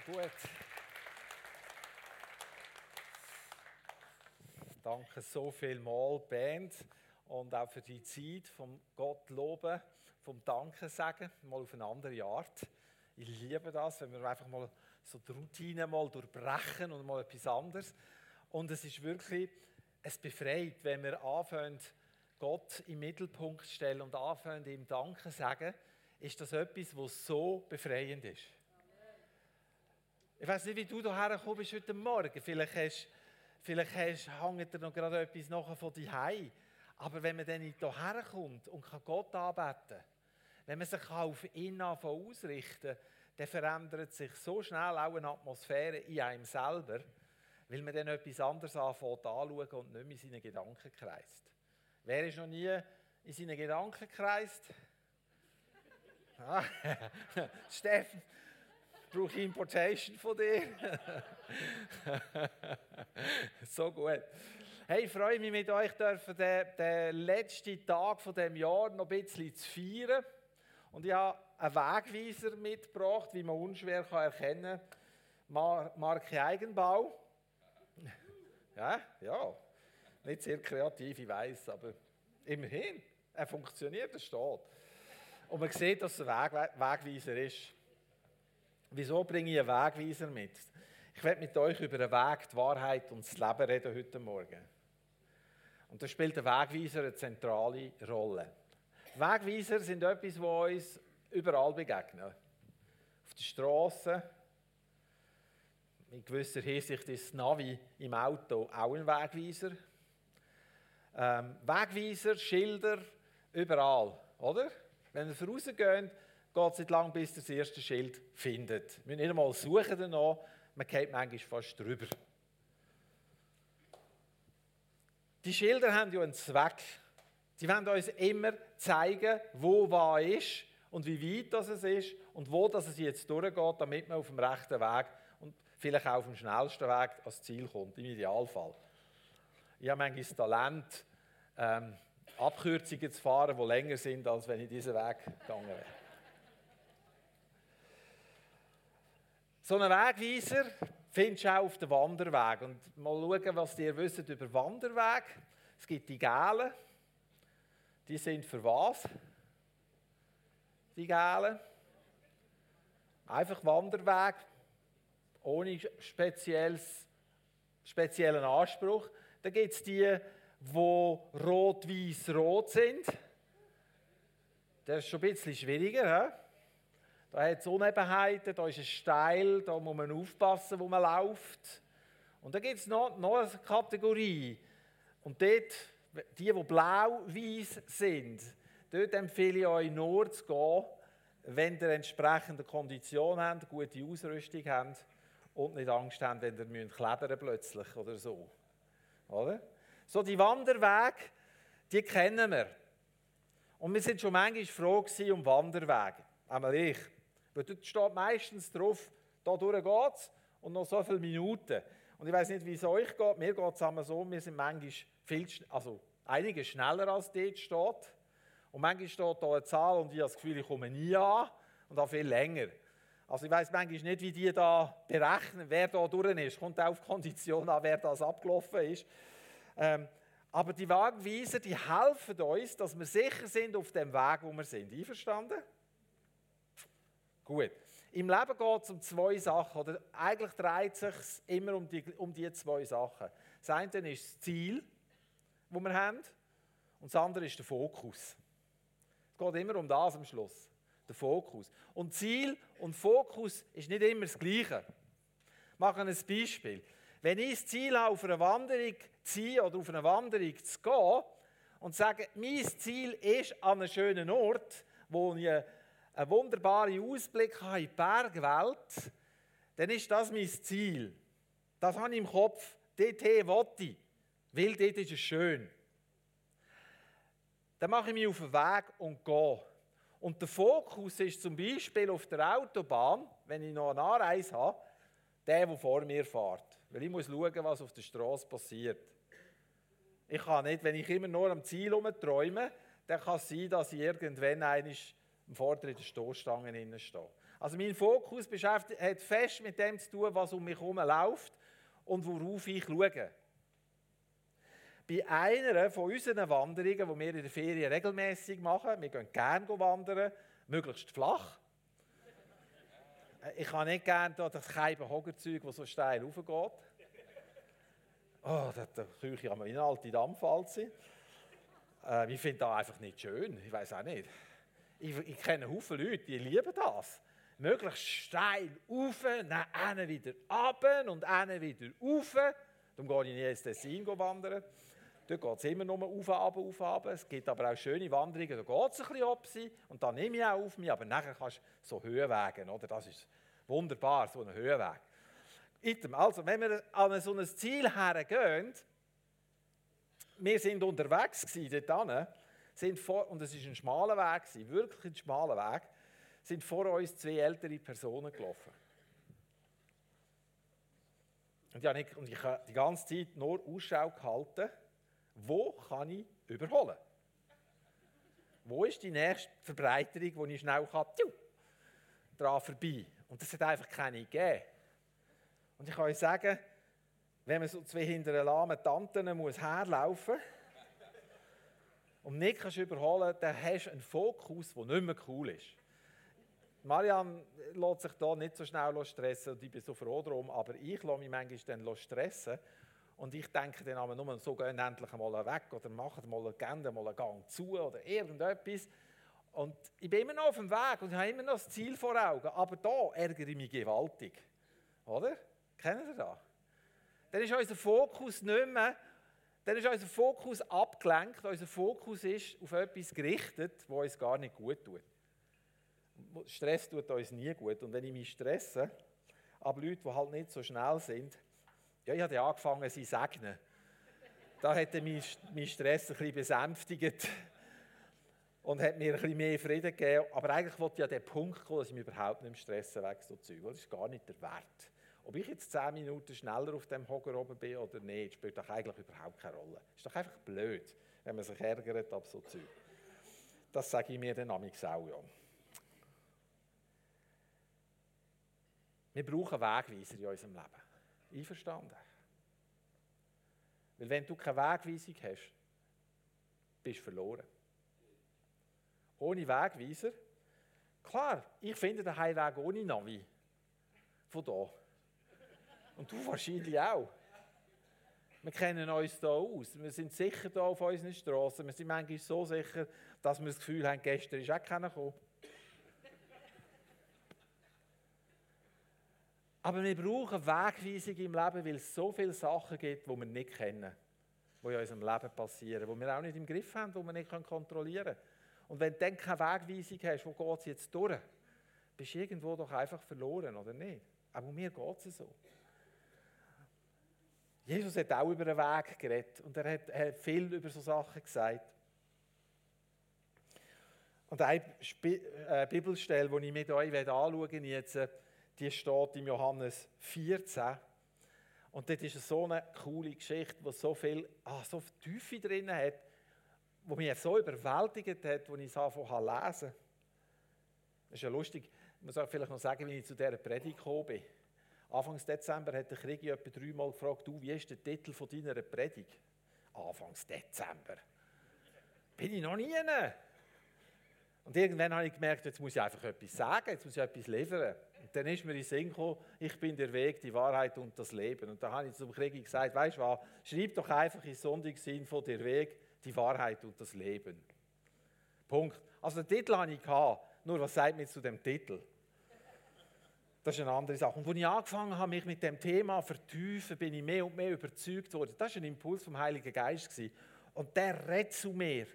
gut. Danke so viel mal, Band, und auch für die Zeit vom Gott loben, vom Danke sagen, mal auf eine andere Art. Ich liebe das, wenn wir einfach mal so die Routine mal durchbrechen und mal etwas anderes. Und es ist wirklich, es befreit, wenn wir anfangen, Gott im Mittelpunkt stellen und anfangen, ihm Danke sagen, ist das etwas, was so befreiend ist. Ich weiß nicht, wie du hierher gekommen bist heute Morgen. Vielleicht, hast, vielleicht hast, hängt dir noch gerade etwas nachher von dir heim. Aber wenn man dann hierher kommt und kann Gott anbeten kann, wenn man sich auf ihn ausrichten kann, dann verändert sich so schnell auch eine Atmosphäre in einem selber, weil man dann etwas anderes anfängt anzuschauen und nicht mehr in seinen Gedanken kreist. Wer ist noch nie in seinen Gedanken kreist? Ah, Steffen, brauche ich Importation von dir? so gut. Hey, ich freue mich mit euch, dürfen den, den letzten Tag von dem Jahr noch ein bisschen zu feiern. Und ich habe einen Wegweiser mitgebracht, wie man unschwer erkennen kann. Marke Eigenbau. Ja, ja. Nicht sehr kreativ, ich weiß, aber immerhin. Er funktioniert, er steht. Und man sieht, dass es ein Weg, Wegweiser ist. Wieso bringe ich einen Wegweiser mit? Ich werde mit euch über den Weg, die Wahrheit und das Leben reden heute Morgen. Und da spielt der Wegweiser eine zentrale Rolle. Wegweiser sind etwas, das uns überall begegnen. Auf der Straße, in gewisser Hinsicht ist das Navi im Auto auch ein Wegweiser. Ähm, Wegweiser, Schilder, überall, oder? Wenn wir vorausgehen, geht es nicht lang, bis ihr das erste Schild findet. Wir müssen nicht einmal suchen danach, man geht manchmal fast drüber. Die Schilder haben ja einen Zweck. Sie wollen uns immer zeigen, wo was ist und wie weit das ist und wo das es jetzt durchgeht, damit man auf dem rechten Weg und vielleicht auch auf dem schnellsten Weg ans Ziel kommt, im Idealfall. Ich habe manchmal das Talent, ähm, Abkürzungen zu fahren, die länger sind, als wenn ich diesen Weg gegangen wäre. So einen Wegweiser findest du auch auf dem Wanderweg. Und mal schauen, was ihr wisst über Wanderweg. Es gibt die Gälen. Die sind für was? Die Gälen. Einfach Wanderweg, ohne spezielles, speziellen Anspruch. Dann gibt es die, die rot-weiß-rot sind. Das ist schon ein bisschen schwieriger. He? Da hat es Unebenheiten, da ist es steil, da muss man aufpassen, wo man läuft. Und dann gibt es noch, noch eine Kategorie. Und dort, die, die blau-weiß sind, dort empfehle ich euch nur zu gehen, wenn ihr entsprechende Konditionen habt, gute Ausrüstung habt und nicht Angst habt, wenn ihr müsst klettern plötzlich oder so. Oder? So die Wanderwege, die kennen wir. Und wir sind schon manchmal froh um Wanderwege. Einmal ich. Weil dort steht meistens drauf, da durch geht's und noch so viele Minuten. Und ich weiß nicht, wie es euch geht. Mir geht es einmal so, wir sind manchmal viel, also einige schneller als dort steht. Und manchmal steht da eine Zahl und ich habe das Gefühl, ich komme nie an und auch viel länger. Also ich weiß manchmal nicht, wie die da berechnen, wer da durch ist. Kommt auch auf Kondition an, wer das abgelaufen ist. Ähm, aber die Wagenweiser, die helfen uns, dass wir sicher sind auf dem Weg, wo wir sind. Einverstanden? Gut. Im Leben geht es um zwei Sachen, oder eigentlich dreht es sich immer um die, um die zwei Sachen. Das eine ist das Ziel, das wir haben, und das andere ist der Fokus. Es geht immer um das am Schluss, der Fokus. Und Ziel und Fokus ist nicht immer das Gleiche. Ich mache ein Beispiel. Wenn ich das Ziel habe, auf eine Wanderung zu ziehen oder auf eine Wanderung zu gehen und sage, mein Ziel ist an einem schönen Ort, wo ich einen wunderbaren Ausblick habe in die Bergwelt, dann ist das mein Ziel. Das habe ich im Kopf. Dorthin will ich, weil dort ist es schön. Dann mache ich mich auf den Weg und gehe. Und der Fokus ist zum Beispiel auf der Autobahn, wenn ich noch eine Anreise habe, der, der vor mir fährt. Weil ich muss schauen, was auf der Straße passiert. Ich kann nicht, wenn ich immer nur am Ziel träume, dann kann es sein, dass ich irgendwann einmal Vorder in der Stoßstange stehe. Also mein Fokus beschäftigt, hat fest mit dem zu tun, was um mich herum läuft und worauf ich schaue. Bei einer von unseren Wanderungen, die wir in der Ferien regelmäßig machen, wir gehen gerne wandern, möglichst flach. Ich habe nicht gerne das Keibenhoggerzeug, das so steil raufgeht. Oh, da Küche haben wir in alte Dampfwalze. Äh, ich finde das einfach nicht schön. Ich weiß auch nicht. Ich, ich kenne Haufen Leute, die lieben das. Möglichst steil rauf, dann wieder runter und dann wieder rauf. Darum gehe ich nie ins Tessin wandern. Dort geht es immer nur auf, ab, auf, ab. Es gibt aber auch schöne Wanderungen, da geht es ein bisschen ab und da nehme ich auch auf mich, aber nachher kannst du so Höhenwege, oder? Das ist wunderbar, so ein Höhenweg. Also, wenn wir an so ein Ziel hergehen, wir sind unterwegs dort sind vor, und es war ein schmaler Weg, wirklich ein schmaler Weg, sind vor uns zwei ältere Personen gelaufen. Und ich habe, die ganze Zeit nur Ausschau gehalten, wo kann ich überholen? Wo ist die nächste Verbreiterung, wo ich schnell kann, tschu, dran vorbei? Und das hat einfach keine gegeben. Und ich kann euch sagen, wenn man so zwei hinter einer lahmen Tanten muss herlaufen und nicht kannst überholen, dann hast du einen Fokus, der nicht mehr cool ist. Marianne lässt sich da nicht so schnell stressen und ich bin so froh darum, aber ich lasse mich manchmal dann stressen und ich denke dann aber nur, so gehen endlich mal weg oder machen mal eine mal einen Gang zu oder irgendetwas. Und ich bin immer noch auf dem Weg und habe immer noch das Ziel vor Augen, aber da ärgere ich mich gewaltig. Oder? Kennen Sie das? Dann ist unser Fokus nicht mehr, dann ist unser Fokus abgelenkt, unser Fokus ist auf etwas gerichtet, was uns gar nicht gut tut. Stress tut uns nie gut. Und wenn ich mich stresse, aber Leute, die halt nicht so schnell sind, ja, ich habe angefangen, sie segnen. Da hat er mein Stress ein bisschen besänftigt und hat mir ein bisschen mehr Frieden gegeben. Aber eigentlich wollte ich ja den Punkt kommen, dass ich mich überhaupt nicht im Stressen weg so Zeug. Das ist gar nicht der Wert. Ob ich jetzt zehn Minuten schneller auf dem Hocker oben bin oder nicht, spielt doch eigentlich überhaupt keine Rolle. Ist doch einfach blöd, wenn man sich ärgert ab so Zeug. Das sage ich mir dann auch, ja. Wir brauchen Wegweiser in unserem Leben. Einverstanden? Weil wenn du keine Wegweisung hast, bist du verloren. Ohne Wegweiser, klar, ich finde den Heimweg ohne Navi. Von hier. Und du wahrscheinlich auch. Wir kennen uns hier aus. Wir sind sicher hier auf unseren Straßen. Wir sind manchmal so sicher, dass wir das Gefühl haben, gestern ist auch keiner gekommen. Aber wir brauchen Wegweisung im Leben, weil es so viele Sachen gibt, die wir nicht kennen, die in unserem Leben passieren, die wir auch nicht im Griff haben, die wir nicht kontrollieren können. Und wenn du dann keine Wegweisung hast, wo geht es jetzt durch, bist du irgendwo doch einfach verloren, oder nicht? Aber mir geht es so. Jesus hat auch über den Weg geredet und er hat, er hat viel über so Sachen gesagt. Und eine äh, Bibelstelle, die ich mit euch anschauen möchte, äh, die steht im Johannes 14. Und dort ist so eine coole Geschichte, die so viel, ah, so Tiefe drin hat, die mich so überwältigt hat, als ich es angefangen habe lesen. Das ist ja lustig, muss auch vielleicht noch sagen, wie ich zu dieser Predigt gekommen bin. Anfang Dezember hat der Krieg etwa dreimal gefragt, du, wie ist der Titel von deiner Predigt? Anfangs Dezember. Bin ich noch nie? Und irgendwann habe ich gemerkt, jetzt muss ich einfach etwas sagen, jetzt muss ich etwas liefern. Und dann ist mir in den Sinn gekommen, ich bin der Weg, die Wahrheit und das Leben. Und da habe ich zum Krieg gesagt, weißt du was, schreib doch einfach in Sonntagssinn von der Weg, die Wahrheit und das Leben. Punkt. Also den Titel hatte ich, gehabt, nur was sagt mir zu dem Titel? Das ist eine andere Sache. Und als ich angefangen habe, mich mit dem Thema zu vertiefen, bin ich mehr und mehr überzeugt worden. Das war ein Impuls vom Heiligen Geist. Und der redet zu mir.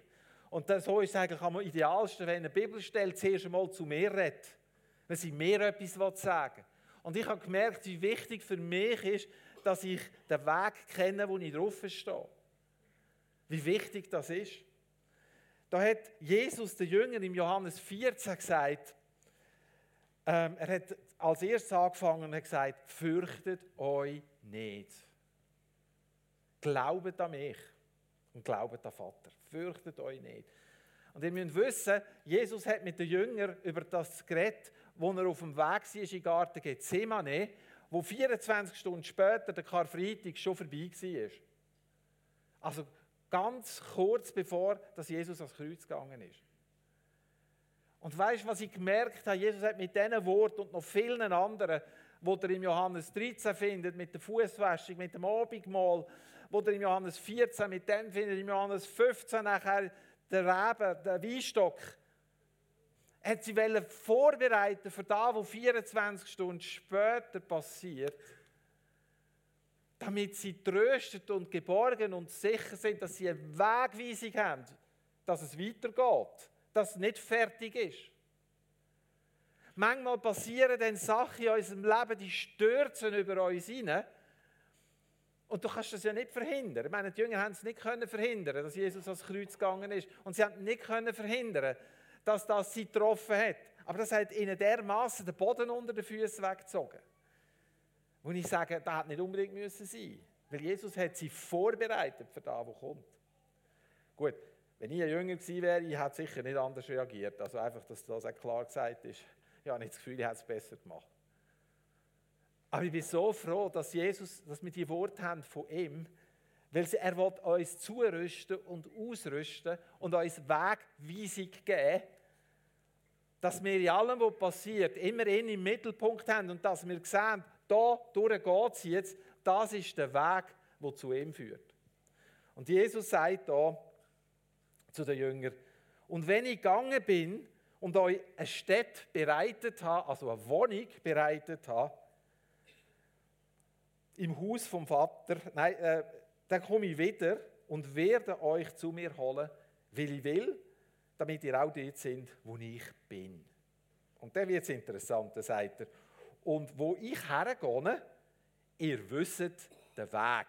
Und das, so ist es eigentlich am idealsten, wenn eine Bibelstelle zuerst einmal zu mir redet. Wenn sie mir etwas sagen Und ich habe gemerkt, wie wichtig für mich ist, dass ich den Weg kenne, wo ich drauf stehe. Wie wichtig das ist. Da hat Jesus, der Jünger, im Johannes 14 gesagt, ähm, er hat als erstes angefangen und hat gesagt, fürchtet euch nicht. Glaubet an mich und glaubet an Vater. Fürchtet euch nicht. Und ihr müsst wissen, Jesus hat mit den Jüngern über das geredet, wo er auf dem Weg war in den Garten Gethsemane, wo 24 Stunden später der Karfreitag schon vorbei war. Also ganz kurz bevor dass Jesus ans Kreuz gegangen ist. Und weißt du, was ich gemerkt habe? Jesus hat mit diesen Worten und noch vielen anderen, wo ihr im Johannes 13 findet, mit der Fußwäschung, mit dem Abendmahl, wo ihr im Johannes 14 mit dem findet, im Johannes 15 nachher der Reben, der Weinstock, hat sie vorbereiten für das, was 24 Stunden später passiert, damit sie tröstet und geborgen und sicher sind, dass sie eine Wegweisung haben, dass es weitergeht dass es nicht fertig ist. Manchmal passieren dann Sachen in unserem Leben, die stürzen über uns hinein. Und du kannst das ja nicht verhindern. Ich meine, die Jünger haben es nicht können verhindern, dass Jesus ans Kreuz gegangen ist. Und sie haben nicht können verhindern, dass das sie getroffen hat. Aber das hat ihnen dermaßen den Boden unter den Füßen weggezogen. Und ich sage, das hat nicht unbedingt müssen sein, weil Jesus hat sie vorbereitet für das, was kommt. Gut, wenn ich Jünger gewesen wäre, ich hätte sicher nicht anders reagiert. Also einfach, dass das auch klar gesagt ist. Ich habe nicht das Gefühl, ich hätte es besser gemacht. Aber ich bin so froh, dass Jesus, dass wir die Worte haben von ihm, weil er will uns zurüsten und ausrüsten und uns Wegweisung geben, dass wir in allem, was passiert, immer ihn im Mittelpunkt haben und dass wir sehen, da durch geht es jetzt, das ist der Weg, der zu ihm führt. Und Jesus sagt da, zu den Jüngern. Und wenn ich gegangen bin und euch eine Stadt bereitet habe, also eine Wohnung bereitet habe, im Haus vom Vater, nein, äh, dann komme ich wieder und werde euch zu mir holen, weil ich will, damit ihr auch dort sind, wo ich bin. Und dann wird es interessant, da sagt er. Und wo ich hergehe, ihr wisst den Weg.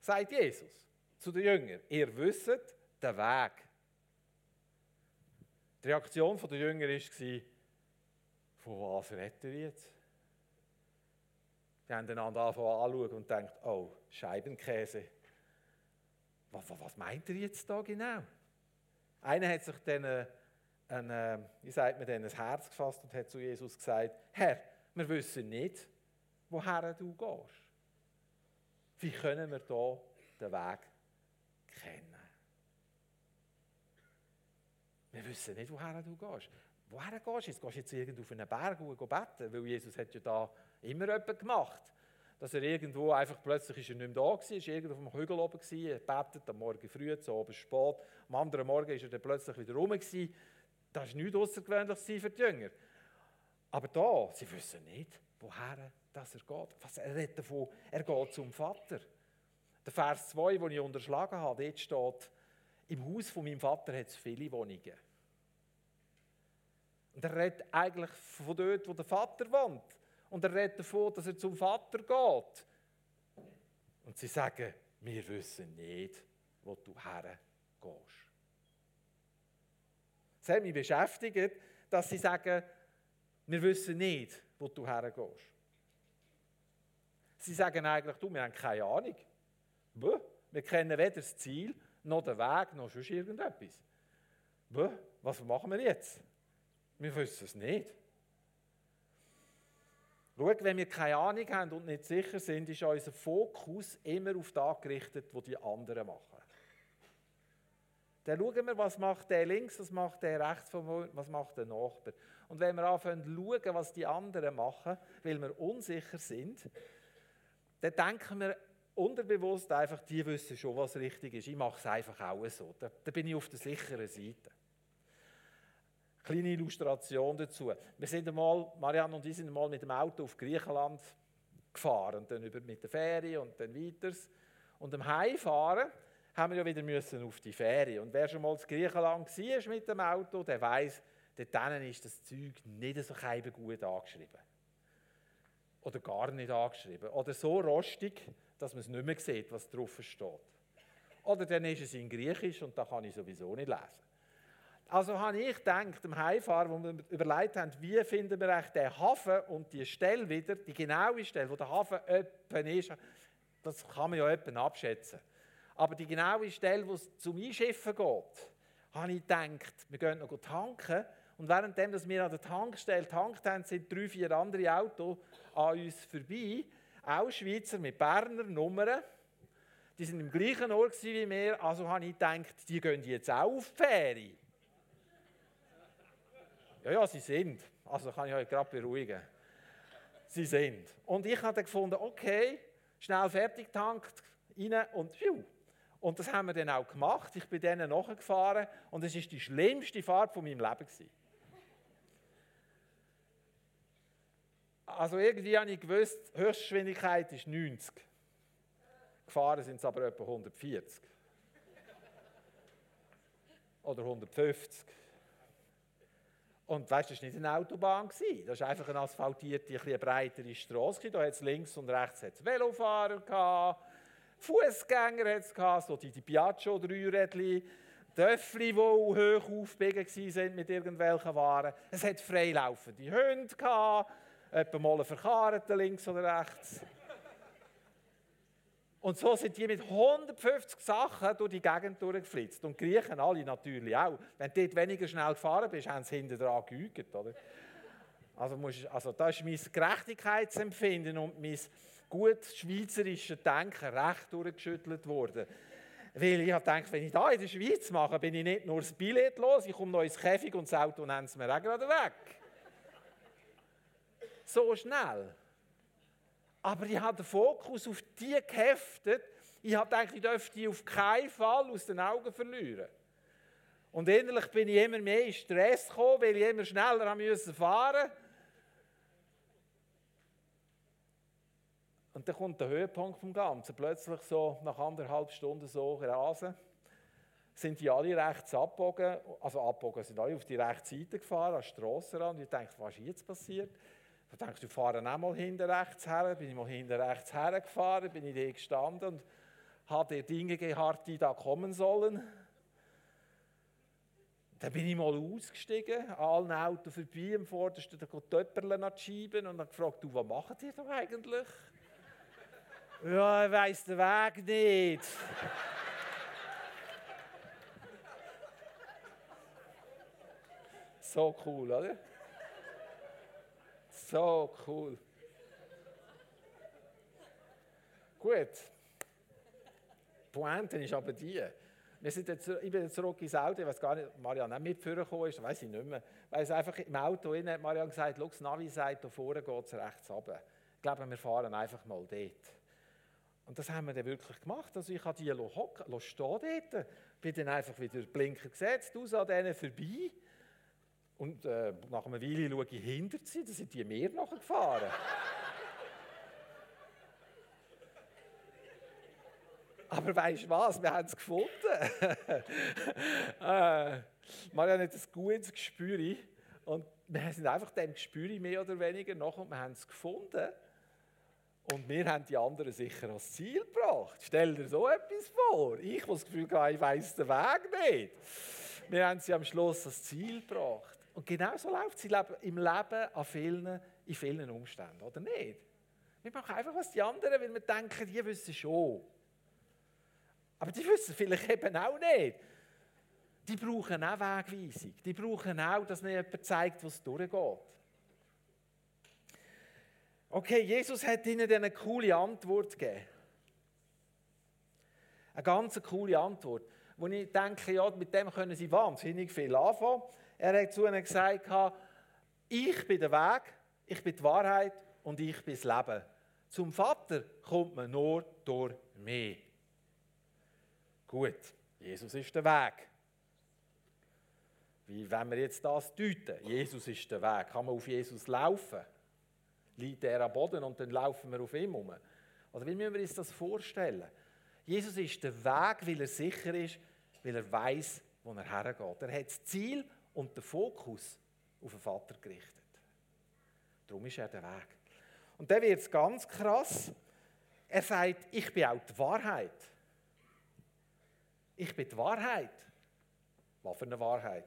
Sagt Jesus zu den Jüngern, ihr wisst den Weg. Die Reaktion der Jünger war, von was redet ihr jetzt? Die haben einander anfangen und denken, oh, Scheibenkäse. Was, was, was, meint ihr jetzt da genau? Einer hat sich dann, äh, ein, äh, wie sagt man denn, ein Herz gefasst und hat zu Jesus gesagt, Herr, wir wissen nicht, woher du gehst. Wie können wir da den Weg kennen. Wir wissen nicht, woher du gehst. Woher gehst du jetzt? Gehst du jetzt irgendwo auf einen Berg und beten? Weil Jesus hat ja da immer etwas gemacht. Dass er irgendwo einfach plötzlich ist er nicht mehr da war, ist irgendwo auf dem Hügel oben gewesen, er betet am Morgen früh, zu oben spät. Am anderen Morgen ist er dann plötzlich wieder rum gewesen. Das ist nichts Außergewöhnliches für die Jünger. Aber da, sie wissen nicht, woher dass er geht. Was, er redet davon, er geht zum Vater. Der Vers 2, den ich unterschlagen habe, dort steht, im Haus von meinem Vater hat es viele Wohnungen. Und er redet eigentlich von dort, wo der Vater wohnt. Und er redet davon, dass er zum Vater geht. Und sie sagen, wir wissen nicht, wo du hergehst. Es hat mich beschäftigt, dass sie sagen, wir wissen nicht, wo du hergehst. Sie sagen eigentlich, du, wir haben keine Ahnung. Wir kennen weder das Ziel, noch den Weg, noch sonst irgendetwas. Was machen wir jetzt? Wir wissen es nicht. Schau, wenn wir keine Ahnung haben und nicht sicher sind, ist unser Fokus immer auf das gerichtet, was die anderen machen. Dann schauen wir, was macht der links, was macht der rechts, was macht der Nachbar. Und wenn wir anfangen zu schauen, was die anderen machen, weil wir unsicher sind, dann denken wir, unterbewusst einfach, die wissen schon, was richtig ist. Ich mache es einfach auch so. Da, da bin ich auf der sicheren Seite. Kleine Illustration dazu. Wir sind einmal, Marianne und ich sind einmal mit dem Auto auf Griechenland gefahren und dann über mit der Fähre und dann weiter. Und am Heimfahren haben wir ja wieder müssen auf die Fähre. Und wer schon mal in Griechenland war mit dem Auto, der weiß, dort ist das Zeug nicht so gut angeschrieben. Oder gar nicht angeschrieben. Oder so rostig, dass man es nicht mehr sieht, was drauf steht. Oder dann ist es in Griechisch und da kann ich sowieso nicht lesen. Also habe ich gedacht, am Heimfahren, wo wir überlegt haben, wie finden wir eigentlich den Hafen und die Stelle wieder, die genaue Stelle, wo der Hafen öppen ist, das kann man ja öppen abschätzen. Aber die genaue Stelle, wo es zum Einschiffen geht, habe ich gedacht, wir gehen noch tanken. Und währenddem dass wir an der Tankstelle getankt haben, sind drei, vier andere Autos an uns vorbei. Auch Schweizer mit Berner Nummern. Die sind im gleichen Ort wie wir. Also habe ich gedacht, die gehen jetzt auch auf die Ferie. Ja, ja, sie sind. Also kann ich euch gerade beruhigen. Sie sind. Und ich habe dann gefunden, okay, schnell fertig tankt, rein und pfiuh. Und das haben wir dann auch gemacht. Ich bin denen nachgefahren und es war die schlimmste Fahrt von meinem Leben. Gewesen. Also irgendwie habe ich gewusst, Höchstgeschwindigkeit ist 90. Gefahren sind es aber etwa 140. Oder 150. Und weißt du, das war nicht eine Autobahn. Das war einfach eine asphaltierte, ein breitere Straße. Da hat es links und rechts Velofahrer, gehabt, Fußgänger, so die, die Piaggio, Dreirädchen, Döffli, die hoch aufgebogen waren mit irgendwelchen Waren. Es hat freilaufende Hunde, etwa mal einen Verkarrten links oder rechts. Und so sind die mit 150 Sachen durch die Gegend durchgeflitzt. Und die Griechen alle natürlich auch. Wenn du dort weniger schnell gefahren bist, haben sie hinten dran geügt, oder? Also, musst, also da ist mein Gerechtigkeitsempfinden und mein gut schweizerisches Denken recht durchgeschüttelt worden. Weil ich habe gedacht, wenn ich da in der Schweiz mache, bin ich nicht nur das Billett los, ich komme noch ins Käfig und das Auto nennt es mir auch gerade weg. So schnell. Aber ich habe den Fokus auf die geheftet. Ich habe gedacht, dürfte die auf keinen Fall aus den Augen verlieren. Und innerlich bin ich immer mehr in Stress gekommen, weil ich immer schneller musste fahren Und dann kommt der Höhepunkt vom Ganzen. Plötzlich so nach anderthalb Stunden so rasen, sind die alle rechts abgebogen. Also abgebogen sind alle auf die rechte Seite gefahren, an die Strassenrand. Ich dachte, was ist jetzt passiert? Da denkst du, fahren auch mal hinten rechts her. Bin ich mal hinten rechts hergefahren, bin ich da gestanden und habe dir Dinge gehabt, die da kommen sollen. Dann bin ich mal ausgestiegen, an allen Autos vorbei, am vordersten, da geht Töpperle nach schieben und habe gefragt, du, was macht ihr da eigentlich? ja, ich weiss den Weg nicht. so cool, oder? So cool. Gut. Die Pointe ist aber die. Wir sind jetzt, ich bin jetzt zurück ins Auto, ich weiß gar nicht, Marianne auch mitgeführt ist, weiß ich nicht mehr. Weil es einfach im Auto innen hat Marianne gesagt, schau, das Navi sagt, da vorne geht es rechts runter. Ich glaube, wir fahren einfach mal dort. Und das haben wir dann wirklich gemacht. Also ich habe die hocken, stehen dort, bin dann einfach wieder Blinker gesetzt, aus an denen vorbei und äh, nach einer Weile schaue ich hinter sie, da sind die mir nachher gefahren. Aber weißt du was? Wir haben es gefunden. äh, Marianne hat ein gutes Gespür und wir sind einfach dem Gespür mehr oder weniger nach und wir haben es gefunden. Und wir haben die anderen sicher ans Ziel gebracht. Stell dir so etwas vor. Ich, das Gefühl habe, ich weiss den Weg nicht. Wir haben sie am Schluss ans Ziel gebracht. Und genau so läuft es im Leben an vielen, in vielen Umständen, oder nicht? Wir machen einfach was die anderen, weil wir denken, die wissen schon. Aber die wissen vielleicht eben auch nicht. Die brauchen auch Wegweisung. Die brauchen auch, dass ihnen jemand zeigt, was durchgeht. Okay, Jesus hat ihnen eine coole Antwort gegeben. Eine ganz coole Antwort. Wo ich denke, ja, mit dem können sie wahnsinnig viel anfangen. Er hat zu ihnen gesagt, ich bin der Weg, ich bin die Wahrheit und ich bin das Leben. Zum Vater kommt man nur durch mich. Gut, Jesus ist der Weg. Wie wenn wir jetzt das deuten? Jesus ist der Weg. Kann man auf Jesus laufen? Liegt er am Boden und dann laufen wir auf ihm um? Oder wie müssen wir uns das vorstellen? Jesus ist der Weg, weil er sicher ist, weil er weiß, wo er hergeht. Er hat das Ziel und den Fokus auf den Vater gerichtet. Darum ist er der Weg. Und dann wird es ganz krass. Er sagt, ich bin auch die Wahrheit. Ich bin die Wahrheit. Was für eine Wahrheit?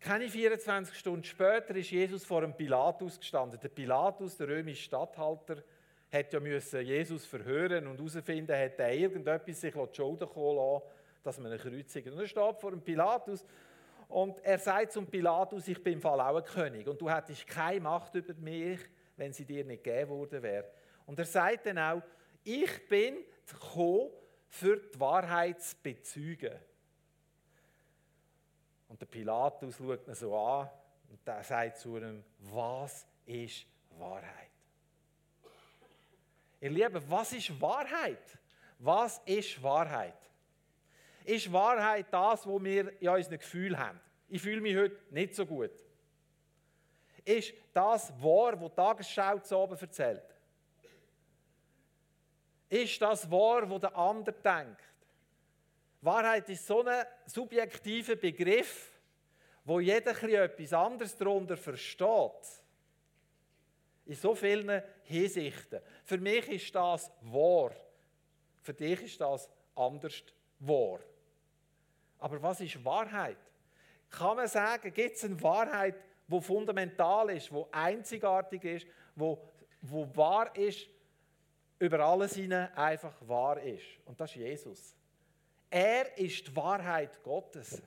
Keine 24 Stunden später ist Jesus vor einem Pilatus gestanden. Der Pilatus, der römische Statthalter, hat ja Jesus verhören und herausfinden, hat er irgendetwas sich die Schulter kommen lassen, dass man ihn kreuzigt. Und er steht vor dem Pilatus und er sagt zum Pilatus, ich bin im Fall auch ein König und du hättest keine Macht über mich, wenn sie dir nicht gegeben worden wäre. Und er sagt dann auch, ich bin gekommen, für die Wahrheit zu bezeugen. Und der Pilatus schaut ihn so an und sagt zu ihm, was ist Wahrheit? Ihr Lieben, was ist Wahrheit? Was ist Wahrheit? Ist Wahrheit das, was wir in unseren Gefühlen haben? Ich fühle mich heute nicht so gut. Ist das wahr, was die Tagesschau zu oben erzählt? Ist das wahr, was der andere denkt? Wahrheit ist so ein subjektiver Begriff, wo jeder etwas anderes darunter versteht. In so vielen Hinsichten. Für mich ist das wahr. Für dich ist das anders wahr. Aber was ist Wahrheit? Kann man sagen, gibt es eine Wahrheit, wo fundamental ist, wo einzigartig ist, wo, wo wahr ist, über alles hinein einfach wahr ist? Und das ist Jesus. Er ist die Wahrheit Gottes.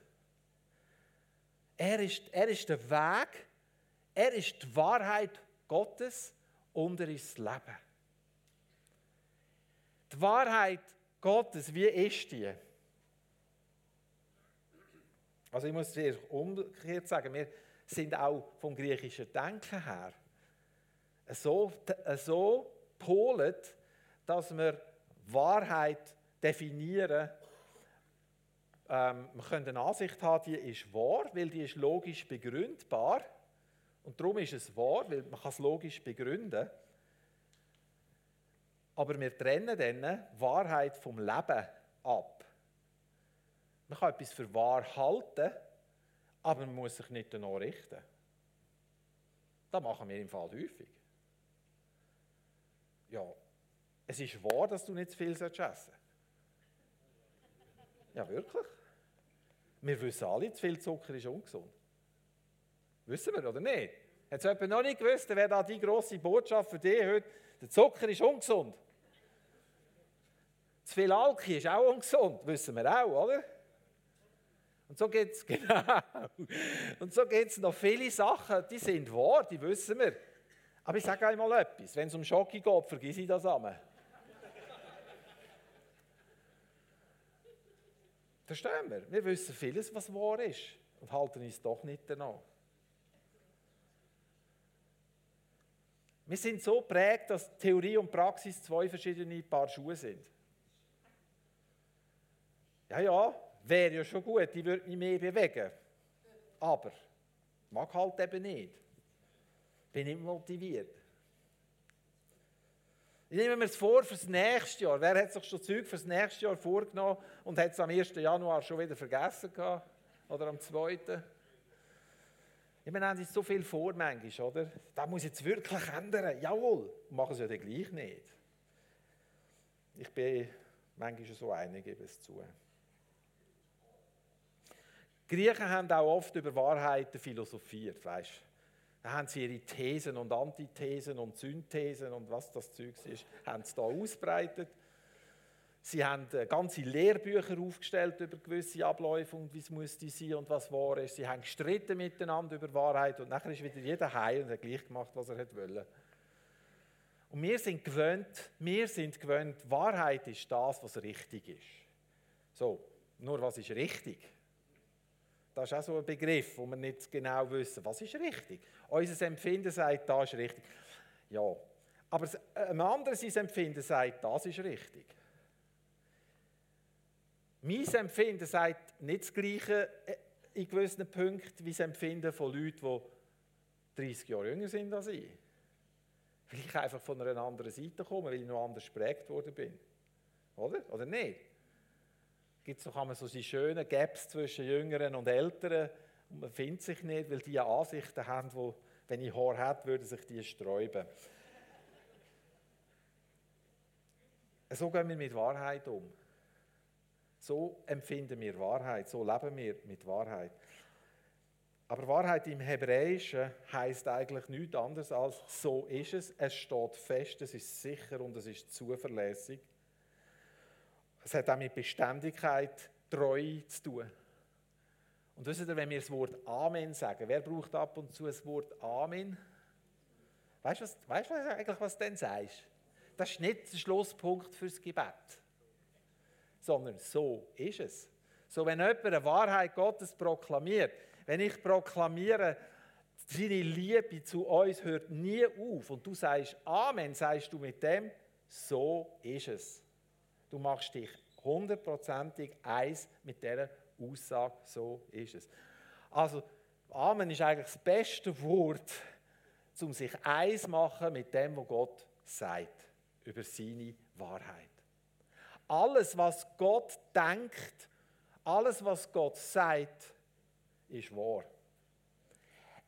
Er ist, er ist der Weg, er ist die Wahrheit Gottes und er ist das Leben. Die Wahrheit Gottes, wie ist die? Also ich muss dir umgekehrt sagen, wir sind auch vom griechischen Denken her so, so polet, dass wir Wahrheit definieren ähm, wir können eine Ansicht haben, die ist wahr, weil die ist logisch begründbar. Und darum ist es wahr, weil man es logisch begründen kann. Aber wir trennen dann Wahrheit vom Leben ab. Man kann etwas für wahr halten, aber man muss sich nicht danach richten. Das machen wir im Fall häufig. Ja, es ist wahr, dass du nicht zu viel essen sollst. Ja, wirklich? Wir wissen alle, zu viel Zucker ist ungesund. Wissen wir, oder nicht? Hat es jemand noch nicht gewusst, wäre da die grosse Botschaft für dich heute, der Zucker ist ungesund. Zu viel Alkohol ist auch ungesund, wissen wir auch, oder? Und so geht es, genau. Und so geht es noch viele Sachen, die sind wahr, die wissen wir. Aber ich sage einmal etwas, wenn es um Schocke geht, vergiss ich das einmal. Verstehen wir? Wir wissen vieles, was wahr ist und halten uns doch nicht danach. Wir sind so prägt, dass Theorie und Praxis zwei verschiedene Paar Schuhe sind. Ja, ja, wäre ja schon gut, ich würde mich mehr bewegen. Aber mag halt eben nicht. Bin nicht motiviert. Ich nehme mir es vor für das nächste Jahr. Wer hat sich schon Zeug für das nächste Jahr vorgenommen und hat es am 1. Januar schon wieder vergessen gehabt? Oder am 2. Ich meine, haben so viel vor, manchmal, oder? Das muss jetzt wirklich ändern. Jawohl, machen sie ja dann gleich nicht. Ich bin manchmal so einig, gebe es zu. Die Griechen haben auch oft über Wahrheiten philosophiert, weißt? Da haben sie ihre Thesen und Antithesen und Synthesen und was das Zeug ist, haben sie da ausbreitet. Sie haben äh, ganze Lehrbücher aufgestellt über gewisse Abläufe und wie es müsste sein und was wahr ist. Sie haben gestritten miteinander über Wahrheit und nachher ist wieder jeder heil und hat gleich gemacht, was er wollte. Und wir sind gewöhnt, wir sind gewöhnt, Wahrheit ist das, was richtig ist. So, nur was ist richtig? Das ist auch so ein Begriff, wo wir nicht genau wissen, was ist richtig. Unser Empfinden sagt, das ist richtig. Ja, aber ein anderes Empfinden sagt, das ist richtig. Mein Empfinden sagt nicht das Gleiche äh, in gewissen Punkten wie das Empfinden von Leuten, die 30 Jahre jünger sind als ich. Weil ich einfach von einer anderen Seite komme, weil ich noch anders geprägt worden bin. Oder? Oder nicht? Gibt es noch so die schönen Gaps zwischen Jüngeren und Älteren. Und man findet sich nicht, weil die Ansichten haben, wo, wenn ich Haar hätte, würden sich die sträuben. So gehen wir mit Wahrheit um. So empfinden wir Wahrheit, so leben wir mit Wahrheit. Aber Wahrheit im Hebräischen heißt eigentlich nichts anderes als so ist es. Es steht fest, es ist sicher und es ist zuverlässig. Es hat auch mit Beständigkeit, Treue zu tun. Und wisst ihr, wenn wir das Wort Amen sagen, wer braucht ab und zu das Wort Amen? Weißt du, was, du eigentlich, was du denn sagst? Das ist nicht der Schlusspunkt fürs Gebet, sondern so ist es. So, wenn jemand eine Wahrheit Gottes proklamiert, wenn ich proklamiere, seine Liebe zu uns hört nie auf und du sagst Amen, sagst du mit dem, so ist es. Du machst dich hundertprozentig eins mit dieser Aussage, so ist es. Also, Amen ist eigentlich das beste Wort, um sich eins machen mit dem, was Gott sagt über seine Wahrheit. Alles, was Gott denkt, alles, was Gott sagt, ist wahr.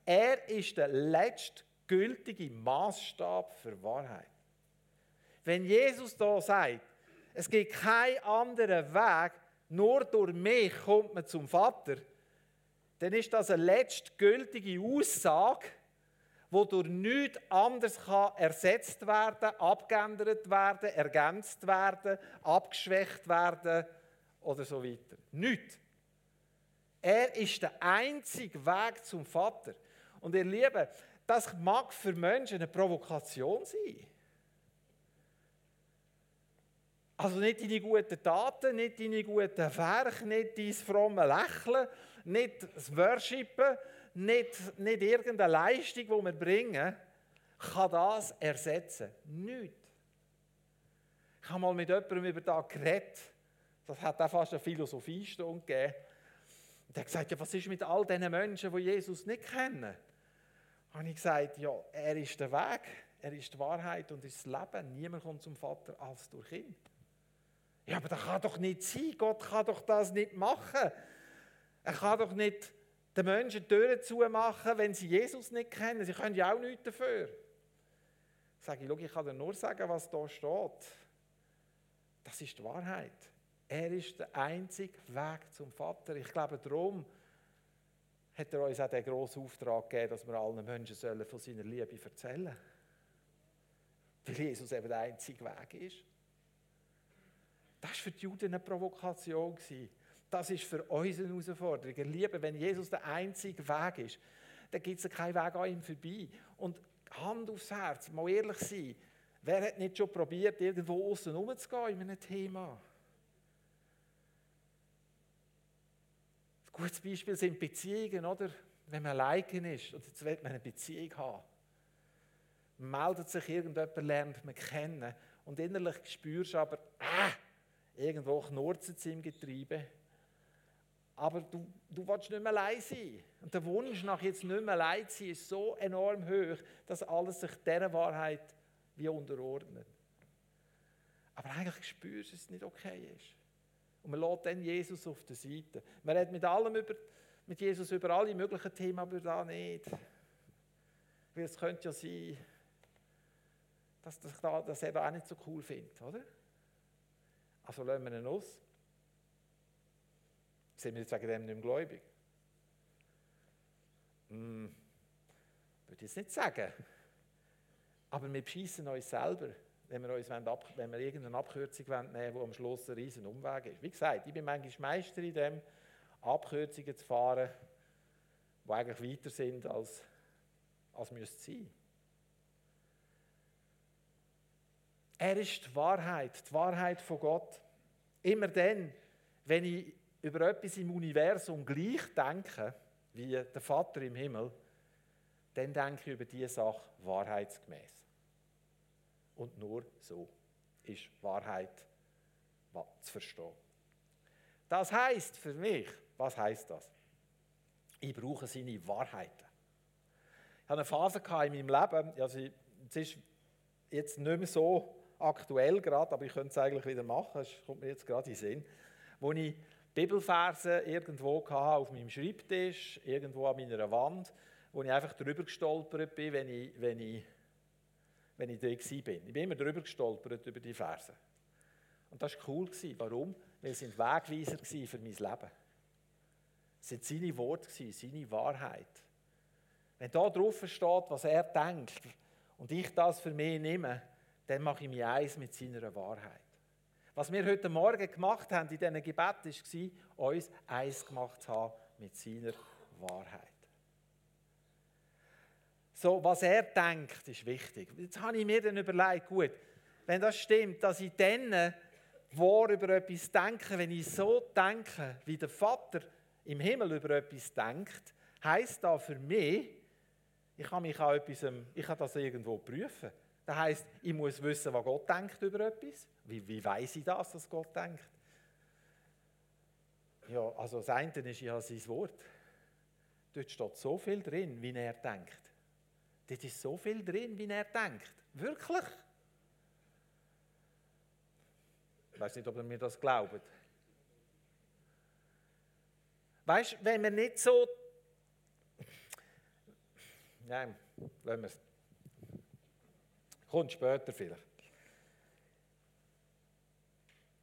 Er ist der letztgültige Maßstab für Wahrheit. Wenn Jesus da sagt, es gibt keinen anderen Weg, nur durch mich kommt man zum Vater, dann ist das eine letztgültige Aussage, wo durch nichts anderes kann ersetzt werden, abgeändert werden, ergänzt werden, abgeschwächt werden oder so weiter. Nichts. Er ist der einzige Weg zum Vater. Und ihr Lieben, das mag für Menschen eine Provokation sein. Also nicht deine guten Taten, nicht deine guten Werke, nicht dein fromme Lächeln, nicht das Worshipen, nicht, nicht irgendeine Leistung, die wir bringen, kann das ersetzen. Nichts. Ich habe mal mit jemandem über das geredet. Das hat auch fast eine Philosophiestunde gegeben. Und er hat gesagt, ja, was ist mit all diesen Menschen, die Jesus nicht kennen? Und ich gesagt, ja, er ist der Weg, er ist die Wahrheit und ist das Leben. Niemand kommt zum Vater als durch ihn. Ja, aber das kann doch nicht sein. Gott kann doch das nicht machen. Er kann doch nicht den Menschen Türen zumachen, wenn sie Jesus nicht kennen. Sie können ja auch nichts dafür. Sage, ich, ich kann dir nur sagen, was da steht. Das ist die Wahrheit. Er ist der einzige Weg zum Vater. Ich glaube, darum hat er uns auch den grossen Auftrag gegeben, dass wir allen Menschen sollen von seiner Liebe erzählen sollen. Weil Jesus eben der einzige Weg ist. Das war für die Juden eine Provokation. Das ist für uns eine Herausforderung. Liebe, wenn Jesus der einzige Weg ist, dann gibt es keinen Weg an ihm vorbei. Und Hand aufs Herz, mal ehrlich sein, wer hat nicht schon probiert, irgendwo außen rumzugehen in einem Thema? Ein gutes Beispiel sind Beziehungen, oder? Wenn man alleine ist und jetzt will man eine Beziehung haben. Meldet sich irgendjemand, lernt man kennen und innerlich spürst du aber, ah, irgendwo knurzt es im Getriebe. Aber du, du willst nicht mehr allein sein. Und der Wunsch nach jetzt nicht mehr allein zu sein, ist so enorm hoch, dass alles sich dieser Wahrheit wie unterordnet. Aber eigentlich spürst du, dass es nicht okay ist. Und man lädt dann Jesus auf der Seite. Man redet mit allem über, mit Jesus über alle möglichen Themen, aber da nicht. Weil es könnte ja sein, dass, dass, dass er das auch nicht so cool findet, oder? Also lassen wir ihn aus. Sind wir jetzt wegen dem nicht mehr gläubig? Hm, würde ich jetzt nicht sagen. Aber wir bescheissen uns selber wenn wir, uns ab, wenn wir irgendeine Abkürzung nehmen wollen, die am Schluss ein riesen Umweg ist. Wie gesagt, ich bin manchmal Meister in dem, Abkürzungen zu fahren, die eigentlich weiter sind, als, als müsste sein. Er ist die Wahrheit, die Wahrheit von Gott. Immer dann, wenn ich über etwas im Universum gleich denke, wie der Vater im Himmel, dann denke ich über diese Sache wahrheitsgemäß. Und nur so ist Wahrheit zu verstehen. Das heißt für mich, was heißt das? Ich brauche seine Wahrheiten. Ich hatte eine Phase in meinem Leben, also es ist jetzt nicht mehr so aktuell gerade, aber ich könnte es eigentlich wieder machen, es kommt mir jetzt gerade in den Sinn, wo ich Bibelverse irgendwo hatte, auf meinem Schreibtisch, irgendwo an meiner Wand, wo ich einfach drüber gestolpert bin, wenn ich, wenn ich wenn ich da war. Ich bin immer drüber gestolpert, über die Verse. Und das war cool. Warum? Weil ein Wegweiser für mein Leben. Es sind seine Worte, seine Wahrheit. Wenn da drauf steht, was er denkt, und ich das für mich nehme, dann mache ich mich eins mit seiner Wahrheit. Was wir heute Morgen gemacht haben in diesen Gebeten, war, uns eins gemacht zu haben mit seiner Wahrheit. So, was er denkt, ist wichtig. Jetzt habe ich mir dann überlegt, gut, wenn das stimmt, dass ich dann wahr über etwas denke, wenn ich so denke, wie der Vater im Himmel über etwas denkt, heißt das für mich, ich kann mich an etwas, ich kann das irgendwo prüfen. Das heißt, ich muss wissen, was Gott denkt über etwas. Wie, wie weiß ich das, dass Gott denkt? Ja, also das eine ist ja sein Wort. Dort steht so viel drin, wie er denkt. Dort ist so viel drin, wie er denkt. Wirklich? Ich weiß nicht, ob ihr mir das glaubt. Weißt du, wenn wir nicht so Nein, lassen wir es. Kommt später vielleicht.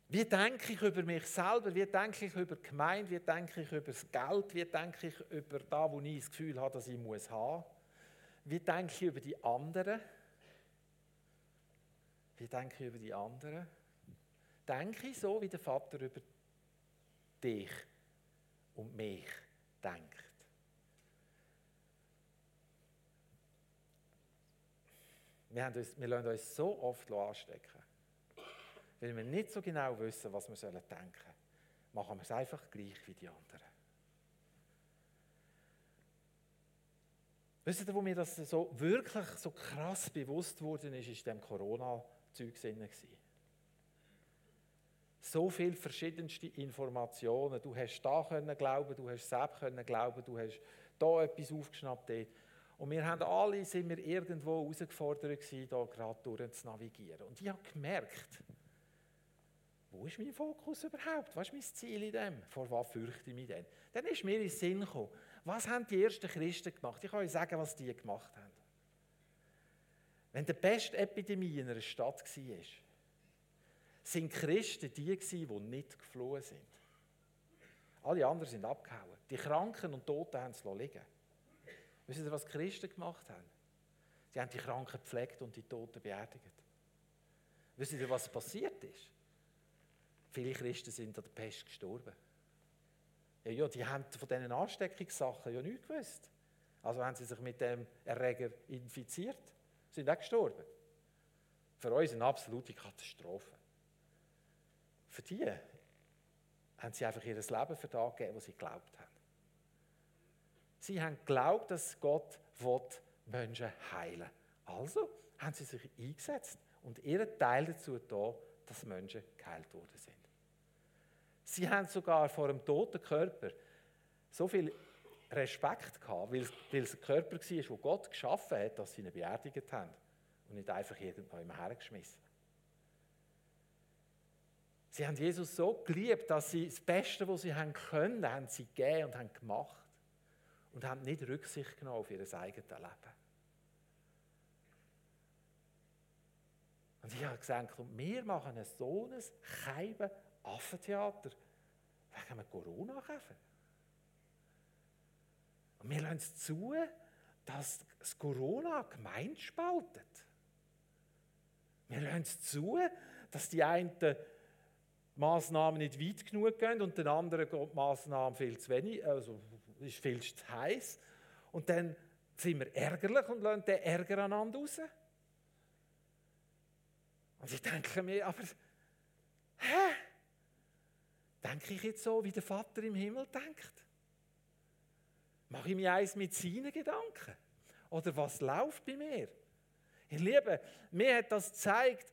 Wie denke ich über mich selber? Wie denke ich über die Gemeinde? Wie denke ich über das Geld? Wie denke ich über da, wo ich das Gefühl habe, dass ich muss? Wie denke ich über die anderen? Wie denke ich über die anderen? Denke ich so, wie der Vater über dich und mich denkt? Wir, haben uns, wir lassen uns so oft anstecken, weil wir nicht so genau wissen, was wir denken sollen. Machen wir es einfach gleich wie die anderen. Wisst ihr, wo mir das so wirklich so krass bewusst wurde, ist, ist dem Corona-Zeug So viele verschiedenste Informationen. Du hast da glauben, du hast selbst glauben, du hast da etwas aufgeschnappt. Dort. Und wir haben alle, sind wir irgendwo herausgefordert gewesen, da gerade durch zu navigieren. Und ich habe gemerkt, wo ist mein Fokus überhaupt? Was ist mein Ziel in dem? Vor was fürchte ich mich denn? Dann ist mir in den Sinn gekommen, was haben die ersten Christen gemacht? Ich kann euch sagen, was die gemacht haben. Wenn die Pestepidemie in einer Stadt war, sind Christen die, die nicht geflohen sind. Alle anderen sind abgehauen. Die Kranken und Toten haben es liegen Wisst ihr, was die Christen gemacht haben? Sie haben die Kranken gepflegt und die Toten beerdigt. Wisst ihr, was passiert ist? Viele Christen sind an der Pest gestorben. Ja, ja, die haben von diesen Ansteckungssachen ja nichts gewusst. Also haben sie sich mit dem Erreger infiziert, sind auch gestorben. Für uns eine absolute Katastrophe. Für die haben sie einfach ihr Leben für das gegeben, was sie geglaubt haben. Sie haben geglaubt, dass Gott Menschen heilen will. Also haben sie sich eingesetzt und ihren Teil dazu da, dass Menschen geheilt worden sind. Sie haben sogar vor einem toten Körper so viel Respekt gehabt, weil, weil es ein Körper war, den Gott geschaffen hat, dass sie ihn beerdigt haben und nicht einfach irgendwo immer hergeschmissen. Sie haben Jesus so geliebt, dass sie das Beste, was sie haben können, haben sie gegeben und haben gemacht und haben nicht Rücksicht genommen auf ihr eigenes Leben. Und ich habe gesagt, wir machen ein so ein Scheiben Affentheater wegen einem Corona-Käfer. Und wir lassen es zu, dass das Corona Gemeinde spaltet. Wir lassen es zu, dass die einen Massnahmen nicht weit genug gehen und den anderen gehen die Massnahmen viel zu wenig, also ist viel zu heiß. Und dann sind wir ärgerlich und lassen den Ärger aneinander raus. Und ich denke mir, aber, hä? Denke ich jetzt so, wie der Vater im Himmel denkt? Mache ich mir eins mit seinen Gedanken? Oder was läuft bei mir? Ihr Lieben, mir hat das gezeigt,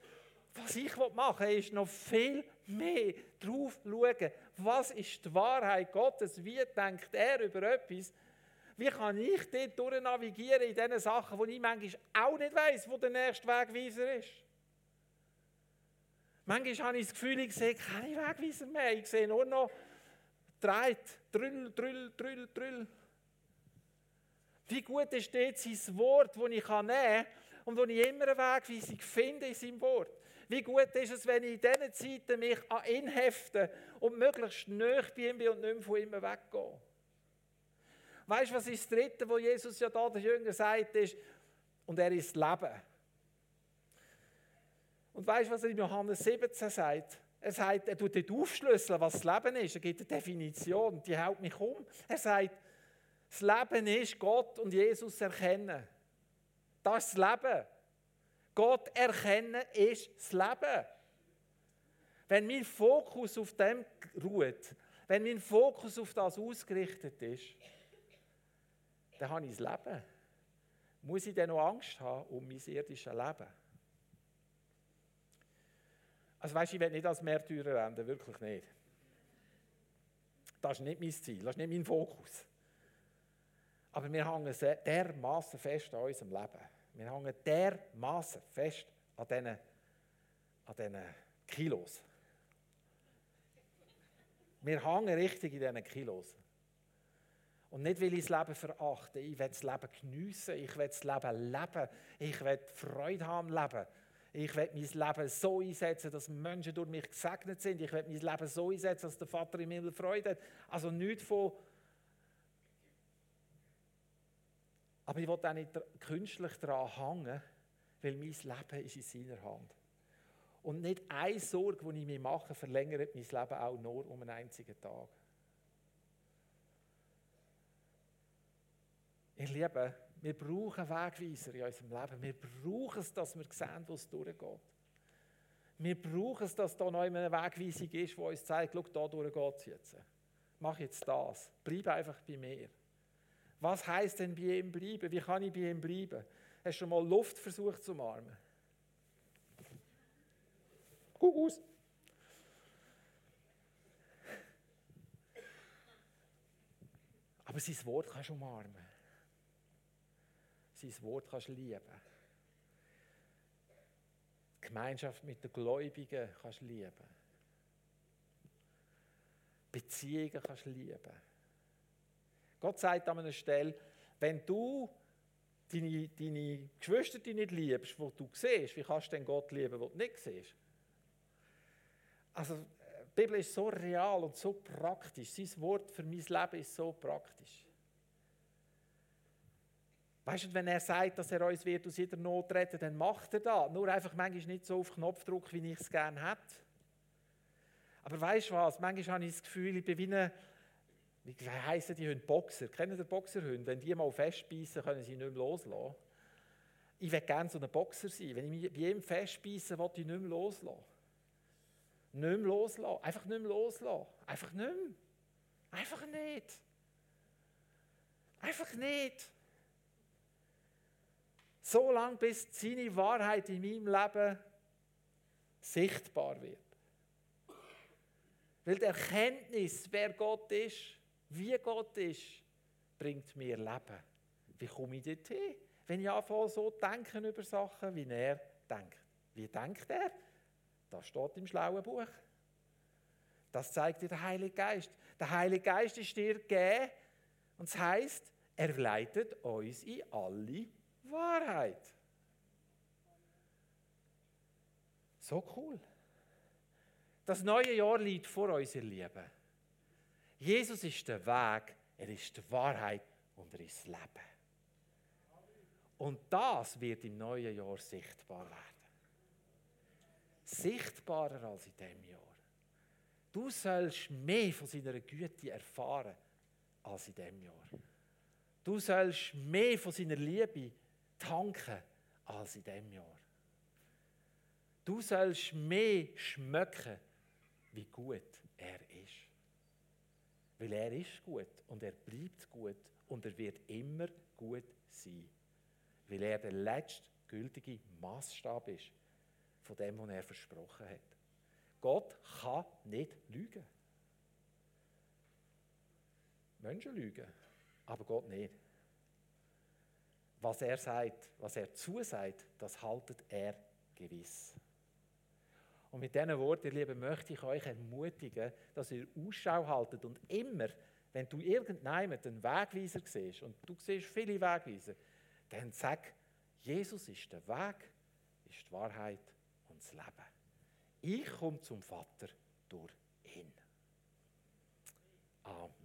was ich machen will, ist noch viel mehr drauf schauen, was ist die Wahrheit Gottes, wie denkt er über etwas, wie kann ich dort durchnavigieren in diesen Sachen, wo ich manchmal auch nicht weiß, wo der nächste Wegweiser ist. Manchmal habe ich das Gefühl, ich sehe keine Wegweiser mehr, ich sehe nur noch Dreit, Drüll, Drüll, Drüll, Drüll. Wie gut ist dort sein Wort, das ich nehmen kann und wo ich immer eine Wegweisung finde in seinem Wort. Wie gut ist es, wenn ich in diesen Zeiten mich an ihn hefte und möglichst nahe bei ihm bin und nicht mehr von ihm weggehe. Weißt du, was ist das Dritte, wo Jesus ja da der Jünger sagt, ist, und er ist Leben. Und weißt du, was er in Johannes 17 sagt? Er sagt, er tut nicht aufschlüsseln, was das Leben ist. Er gibt eine Definition, die hält mich um. Er sagt, das Leben ist Gott und Jesus erkennen. Das ist das Leben. Gott erkennen ist das Leben. Wenn mein Fokus auf dem ruht, wenn mein Fokus auf das ausgerichtet ist, dann habe ich das Leben. Muss ich dann noch Angst haben um mein irdisches Leben? Also weißt, du, ich will nicht als Märtyrer enden, wirklich nicht. Das ist nicht mein Ziel, das ist nicht mein Fokus. Aber wir hängen dermaßen fest an unserem Leben. Wir hängen dermaßen fest an diesen, an diesen Kilos. Wir hängen richtig in diesen Kilos. Und nicht, weil ich das Leben verachte. Ich will das Leben geniessen. Ich will das Leben leben. Ich will Freude haben am Leben. Ich will mein Leben so einsetzen, dass Menschen durch mich gesegnet sind. Ich will mein Leben so einsetzen, dass der Vater im Himmel Freude hat. Also nichts von. Aber ich will auch nicht künstlich daran hängen, weil mein Leben ist in seiner Hand. Und nicht eine Sorge, die ich mir mache, verlängert mein Leben auch nur um einen einzigen Tag. Ihr Lieben, wir brauchen Wegweiser in unserem Leben. Wir brauchen es, dass wir sehen, wo es durchgeht. Wir brauchen es, dass da noch eine Wegweisung ist, die uns zeigt, schau, da durch geht es jetzt. Mach jetzt das. Bleib einfach bei mir. Was heißt denn bei ihm bleiben? Wie kann ich bei ihm bleiben? Hast du schon mal Luft versucht zu umarmen? Guck aus. Aber sein Wort kannst du umarmen sein Wort kannst lieben. Die Gemeinschaft mit den Gläubigen kannst lieben. Beziehungen kannst lieben. Gott sagt an einer Stelle, wenn du deine, deine Geschwister nicht liebst, wo du siehst, wie kannst du denn Gott lieben, wo du nicht siehst? Also, die Bibel ist so real und so praktisch. Sein Wort für mein Leben ist so praktisch. Weißt du, wenn er sagt, dass er uns wird aus jeder Not retten, dann macht er das. Nur einfach manchmal nicht so auf Knopfdruck, wie ich es gerne hätte. Aber weißt du was? Manchmal habe ich das Gefühl, ich bin wie eine, wie heißen die Hunde? Boxer. Kennen Sie Boxerhunde? Wenn die mal festbeißen, können sie nicht mehr loslassen. Ich will gerne so ein Boxer sein. Wenn ich mich bei ihm festbeiße, will ich nicht mehr loslassen. Nicht mehr loslassen. Einfach nicht mehr loslassen. Einfach nicht mehr. Einfach nicht. Einfach nicht. So lange, bis seine Wahrheit in meinem Leben sichtbar wird. Weil die Erkenntnis, wer Gott ist, wie Gott ist, bringt mir Leben. Wie komme ich dorthin? Wenn ich anfange, so denken über Sachen, wie er denkt. Wie denkt er? Das steht im schlauen Buch. Das zeigt dir der Heilige Geist. Der Heilige Geist ist dir gegeben und es heißt, er leitet uns in alle Wahrheit. So cool. Das neue Jahr liegt vor uns, ihr Lieben. Jesus ist der Weg, er ist die Wahrheit und er ist das Leben. Und das wird im neuen Jahr sichtbar werden. Sichtbarer als in diesem Jahr. Du sollst mehr von seiner Güte erfahren als in diesem Jahr. Du sollst mehr von seiner Liebe tanken als in diesem Jahr. Du sollst mehr schmecken, wie gut er ist. Weil er ist gut und er bleibt gut und er wird immer gut sein. Weil er der letztgültige Maßstab ist von dem, was er versprochen hat. Gott kann nicht lügen. Menschen lügen, aber Gott nicht was er sagt, was er zusagt, das haltet er gewiss. Und mit diesen Worten, ihr Lieben, möchte ich euch ermutigen, dass ihr Ausschau haltet und immer, wenn du irgendjemanden einen Wegweiser siehst, und du siehst viele Wegweiser, dann sag, Jesus ist der Weg, ist die Wahrheit und das Leben. Ich komme zum Vater durch ihn. Amen.